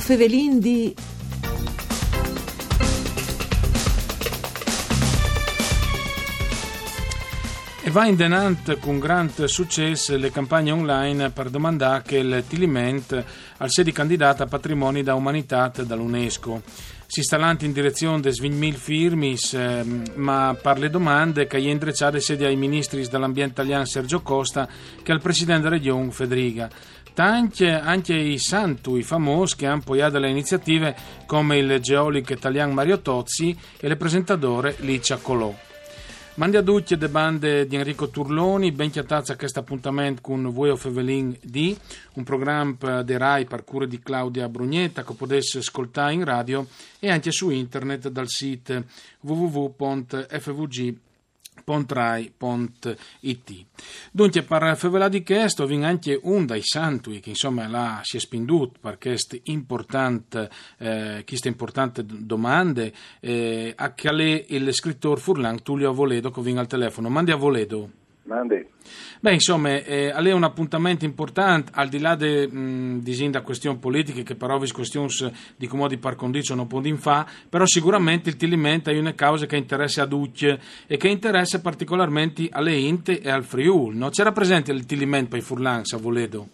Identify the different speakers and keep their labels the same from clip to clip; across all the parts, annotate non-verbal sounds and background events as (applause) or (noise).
Speaker 1: Fevelin di...
Speaker 2: E va in denant con grande successo le campagne online per domandare che il Tiliment al sedi candidata a patrimoni da umanità dall'UNESCO. Si stalanti in direzione de 20.000 firmis, eh, ma per le domande che gli indrecciate sedi ai ministri dell'ambiente italiano Sergio Costa che al presidente della regione Federica. Tanti anche i santu, i famosi che hanno poi delle iniziative come il geolico italiano Mario Tozzi e il presentatore Licia Colò. Mandi a tutti le bande di Enrico Turloni, ben chiatazza a questo appuntamento con Voi of Evelyn D, un programma di RAI per cura di Claudia Brugnetta che potesse ascoltare in radio e anche su internet dal sito www.fvg.com pontrai.it. Dunque, per favela di questo, vi anche un dai santi che insomma la si è spinduto per queste importanti, eh, queste importanti domande, eh, a che il scrittore Furlan Tullio Avoledo che viene al telefono. Mandi a Voledo.
Speaker 3: Mandi.
Speaker 2: Beh, insomma, eh, è un appuntamento importante, al di là de, mh, di da questioni politiche, che però vi questioni di come di par condicio non può fa, però sicuramente il tilimento è una causa che interessa a tutti e che interessa particolarmente alle Inte e al Friul. No? C'era presente il tilimento per i Furlan, a Voledo?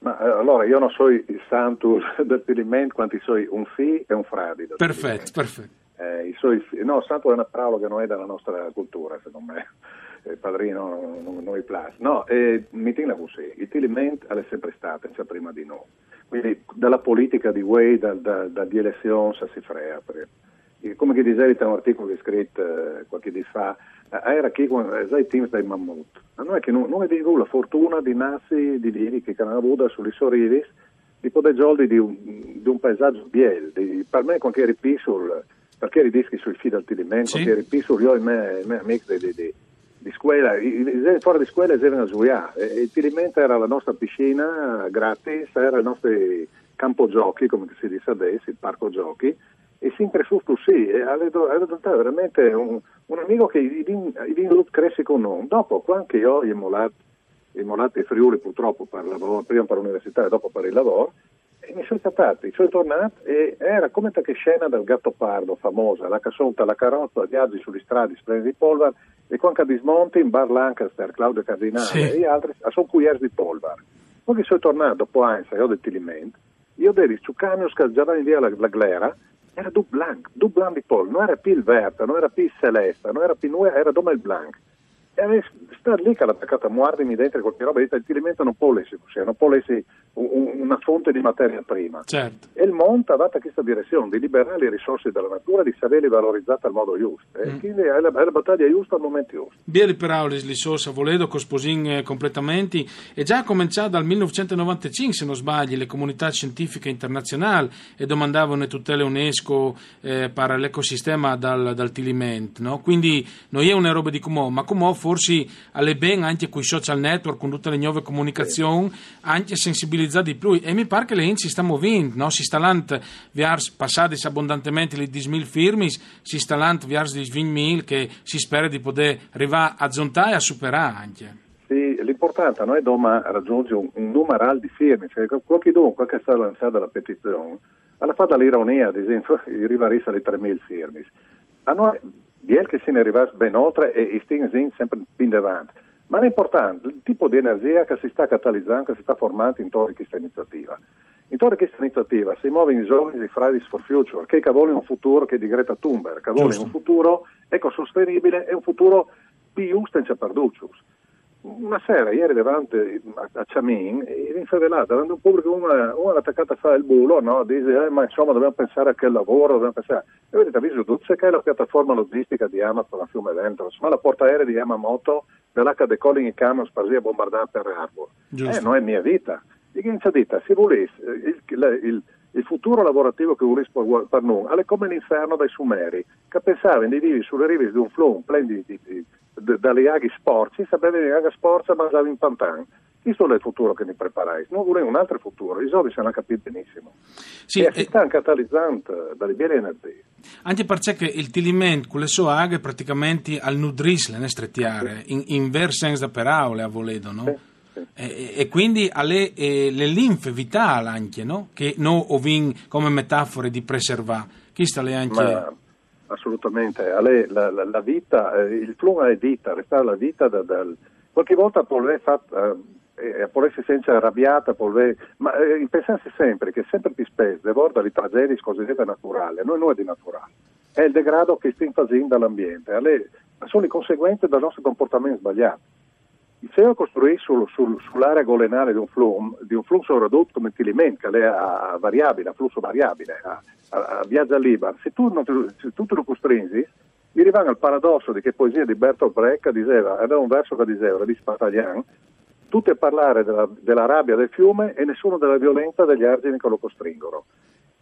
Speaker 3: Ma eh, allora io non so il santo (laughs) del tilimento, quanti so un fi e un fradi.
Speaker 2: Perfetto, perfetto.
Speaker 3: Eh, i no, santo è una parola che non è della nostra cultura, secondo me padrino non, non, non No, eh, mi tengo così, il tiliment è sempre stato, cioè prima di noi. Quindi dalla politica di Way, da, da, da di elezioni si frega. Come che dicevi, c'è un articolo che scritto eh, qualche di fa, eh, era che sai team dai mammut. Ma non è che non, non è di la fortuna di nassi di lì che avuto sulle sorrivis di poter gioldi di un, di un paesaggio biel. Di, per me, quando eri sul perché eri dischi sui fili al tilimento, sì. quando eri sul io e me, me amici di, di, di scuola, fuori di scuola erano a giocare. Il Tilimenta era la nostra piscina gratis, era il nostro campo giochi, come si dice adesso, il parco giochi, e sempre su sì, era veramente un, un, amico che viene cresce con noi. Dopo, quando io ho immolato, immolato i Friuli purtroppo per prima per l'università e dopo per il lavoro, e mi sono trattati, sono tornato e era come che scena del gatto pardo famosa, la cassolta, la carota, viaggi sulle strade, splendidi di polvar e quando di smonti in bar Lancaster, Claudio Cardinale sì. e altri, sono cuiers di polvar. Poi sono tornato dopo anni, io del Tiliment, io devi su camion che già via la, la glera, era du blanc, du blanc di pollo, non era più il verde, non era più il celeste, non era più nuova, era dome il blanc. E stare lì che l'ha attaccata a muardermi dentro qualche roba, il Tiliment non può essere così, non può essere una fonte di materia prima.
Speaker 2: Certo.
Speaker 3: E il Monte ha dato questa direzione di liberare le risorse della natura, di saperle valorizzate al modo giusto. E mm. quindi è la, è la, battaglia giusta al momento giusto.
Speaker 2: Bieli per Aulis, le risorse voledo, con sposin eh, completamente, e già cominciato dal 1995, se non sbagli, le comunità scientifiche internazionali e domandavano le tutele UNESCO eh, per l'ecosistema dal, dal Tiliment. No? Quindi non è una roba di Comò, ma Comò forse alle ben anche con i social network, con tutte le nuove comunicazioni, anche sensibilizzare di più e mi pare che le si sta muovendo, no? si sta verso passati abbondantemente le 10.000 firmi, si sta verso le 20.000 che si spera di poter arrivare a zontare e a superare anche.
Speaker 3: Sì, l'importante non è raggiungere un, un numero di firme, cioè qualcuno, qualche sta lanciando la petizione, alla fatta l'ironia, ad esempio, (laughs) arrivare alle 3.000 firme. A noi, di che se ne arriva ben oltre e, stiamo sempre più davanti. Ma l'importante, il tipo di energia che si sta catalizzando, che si sta formando intorno a questa iniziativa. Intorno a questa iniziativa si muovono i giovani di Fridays for Future, che vogliono un futuro che è di Greta Thunberg, che vogliono un futuro ecosostenibile e un futuro più giusto e perduccius una sera, ieri davanti a Ciamin, in infedelato, davanti a un pubblico, uno, uno è attaccato a fare il bulo, no? dice, eh, ma insomma dobbiamo pensare a che lavoro, dobbiamo pensare... E vedete, avviso tutti che è la piattaforma logistica di Amazon a Fiume Vento, ma la porta aerea di Yamamoto, dell'HD Calling in camion spasia bombardata per Arbor. Eh, non è mia vita. E che ci dita, se volesse, il, il, il, il, futuro lavorativo che volesse per noi, è come l'inferno dai Sumeri, che pensavano di vivere sulle rive di un flum pieno di, di, di dalle aghi sporci, sapete che aghi sporca mangiava in pantan. Questo è il futuro che mi preparai, non volevo un altro futuro, i giovani se l'hanno capito benissimo. Sì, e si stanno catalizzando dalle belle energie.
Speaker 2: Anche perché il tiliment con le sue aghe praticamente al nudris le strettiare, sì. in, in ver senza per aule a voledo, no? Sì. E, e quindi alle, eh, le linfe vitali anche, no? Che noi ovin come metafore di preservare. Chi sta le anche...
Speaker 3: Ma, assolutamente, alle, la, la, la, vita, eh, il fluma è vita, restare la vita da, da, qualche volta può aver fatto... Eh, può essere senza arrabbiata, può ma eh, pensate sempre che sempre più spesso devorda di tragedie cosiddette naturali, noi non è di naturale, è il degrado che stiamo facendo dall'ambiente, alle, sono le conseguenze del nostro comportamento sbagliato. Se io costruisco sul, sul, sull'area golenale di un, flum, di un flusso ridotto come Tiliment, che è a variabile, a flusso variabile, a, a, a viaggia libera, se tu, non, se tu te lo costringi, mi rimane il paradosso di che poesia di Bertolt Brecht diceva, aveva un verso che diceva, di Spataglian, tutti a parlare della, della rabbia del fiume e nessuno della violenza degli argini che lo costringono.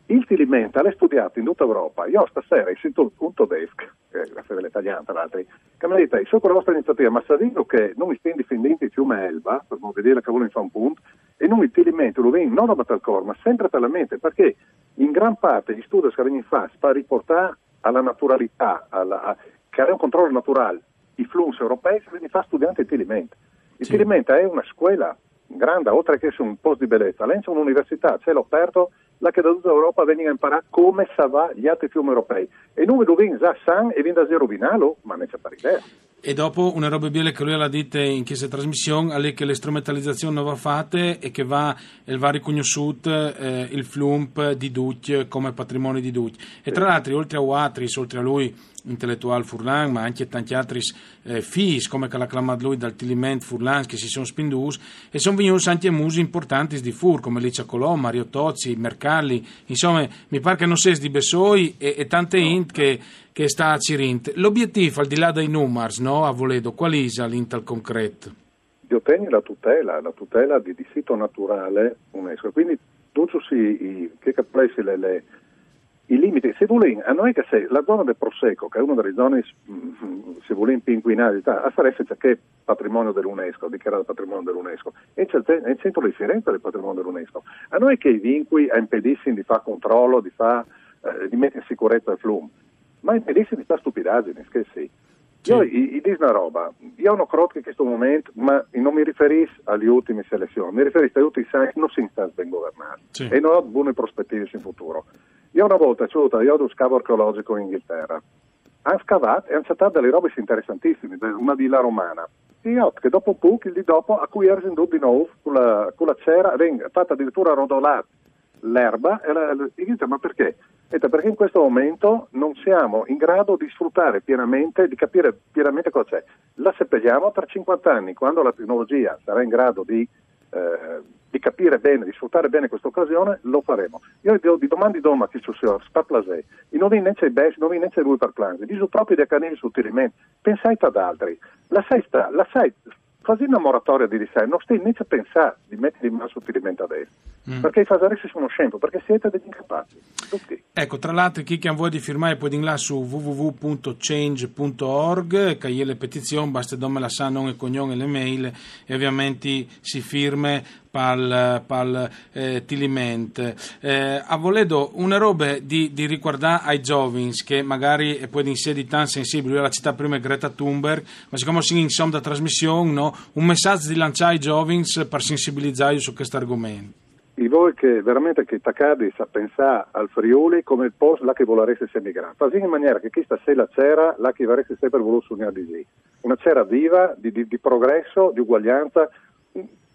Speaker 3: Il Tilimenta l'ha studiato in tutta Europa. Io stasera ho sentito un tedesco, grazie all'italiano tra l'altro, che mi ha detto, so con la vostra iniziativa, ma sa dire che non mi stiamo difendendo il fiume Elba, per non vedere che vuole fare un punto, e non il Tilimenta lo vengono non da Batalcor, ma sempre per la mente, perché in gran parte gli studi che vengono fatti per riportare alla naturalità, alla, a, che ha un controllo naturale, i flussi europei, se vengono fatti studianti il Tilimenta. Il sì. Tilimenta è una scuola grande, oltre che su un posto di bellezza, c'è un'università, cielo aperto, la che da tutta Europa veniva a imparare come sa va gli altri fiumi europei. E noi vengono già san e viene da zero vinalo, ma ne c'è pari idea.
Speaker 2: E dopo una roba bella che lui ha detto in questa trasmissione che le strumentalizzazioni non va fatte e che va il va riconosciuto eh, il flump di Duc come patrimonio di Duc. E tra l'altro, oltre a Watris, oltre a lui, intellettuale Furlan, ma anche tanti altri eh, fis, come che l'ha chiamato lui dal Tiliment Furlan, che si sono spinduti, e sono venuti anche musi importanti di Fur, come Licia Colò, Mario Tozzi, Mercalli, insomma, mi pare che non sia di Bessoi e, e tante int che, che sta a Cirint. L'obiettivo, al di là dei numeri, no, a Voledo, qual è l'intal concreto?
Speaker 3: Di ottenere la tutela, la tutela di, di sito naturale UNESCO, quindi tutti i, che capisci le, le i limiti, se volete, a noi che sei, la zona del Prosecco, che è una delle zone, mm, se volete, più inquinate a c'è che è patrimonio dell'UNESCO, dichiarato patrimonio dell'UNESCO, e il centro di Firenze del patrimonio dell'UNESCO. A noi che i vincoli a impedissimo di fare controllo, di, fa, eh, di mettere in sicurezza il flum, ma impedissimo di fare stupidaggini, che sì. Sì. Io gli dico una roba, io non credo che in questo momento, ma non mi riferisco alle ultime selezioni, mi riferisco agli ultimi anni che non si sta ben governati sì. e non ho buone prospettive in futuro. Io una volta sono stato io ad un scavo archeologico in Inghilterra, hanno scavato e hanno cercato delle robe interessantissime, una villa romana. Io, che dopo un po', il di dopo, a cui ero di nuovo, con la, con la cera, fatta addirittura rodolata l'erba, e la, dice, ma perché? Perché in questo momento non siamo in grado di sfruttare pienamente, di capire pienamente cosa c'è. La seppelliamo tra 50 anni, quando la tecnologia sarà in grado di, eh, di capire bene, di sfruttare bene questa occasione, lo faremo. Io vi domando domani che ci sia, spaplasè, e non vi neanche i best, non vi neanche lui per plan, di su proprio dei canili sul tirimento, pensate ad altri, la sai, sta, la sai quasi una moratoria di sé, non stai neanche a pensare di mettere in mano sul filamento adesso, mm. perché i fasaresi sono scempio, perché siete degli incapaci, tutti.
Speaker 2: Ecco, tra l'altro chi che vuole di firmare può di là su www.change.org, che le petizioni, basta dome la sa, nome e cognome e le mail, e ovviamente si firme pal, pal eh, tiliment. Eh, a voledo una roba di, di riguardare ai giovani che magari e poi in sedi tan sensibili, la città prima è Greta Thunberg, ma siccome si insomma da trasmissione, no? un messaggio di lanciare ai giovani per sensibilizzare su questo argomento.
Speaker 3: E voi che veramente che taccadi a pensare al Friuli come il posto là che volereste essere migrati. Fate in maniera che questa sia la cera là che vorreste sempre voluto sognare di lì. Una cera viva, di, di, di progresso, di uguaglianza,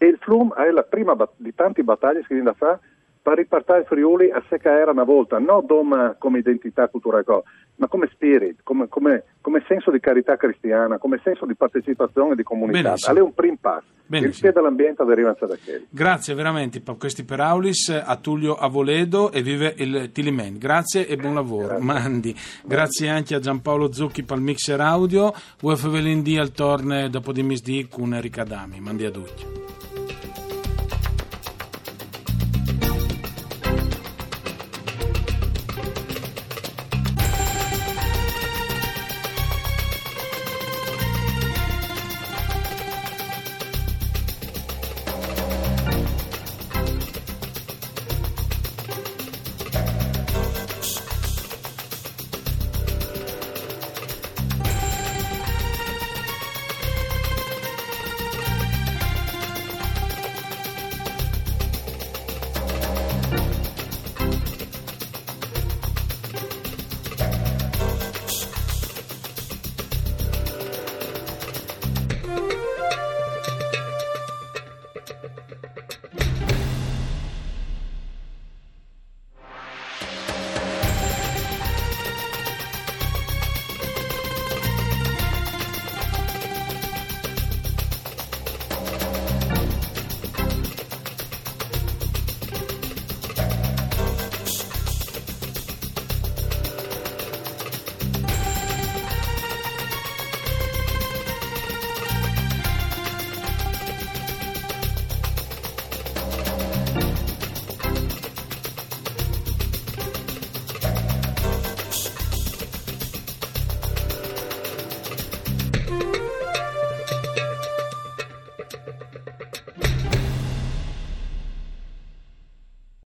Speaker 3: e il Flum è la prima bat- di tante battaglie che viene da fare per ripartire il Friuli a sé che era una volta, non come identità culturale, ma come spirit, come, come, come, senso di carità cristiana, come senso di partecipazione e di comunità. È un primo passo. Il piede dell'ambiente deriva da quelli.
Speaker 2: Grazie veramente per questi peraulis a Tullio Avoledo e vive il Tilimen. Grazie e buon lavoro. Grazie. Mandi. Grazie anche a Giampaolo Zucchi per il mixer audio. Velindì al torne dopo di misdì con Erika Dami. Mandi a tutti.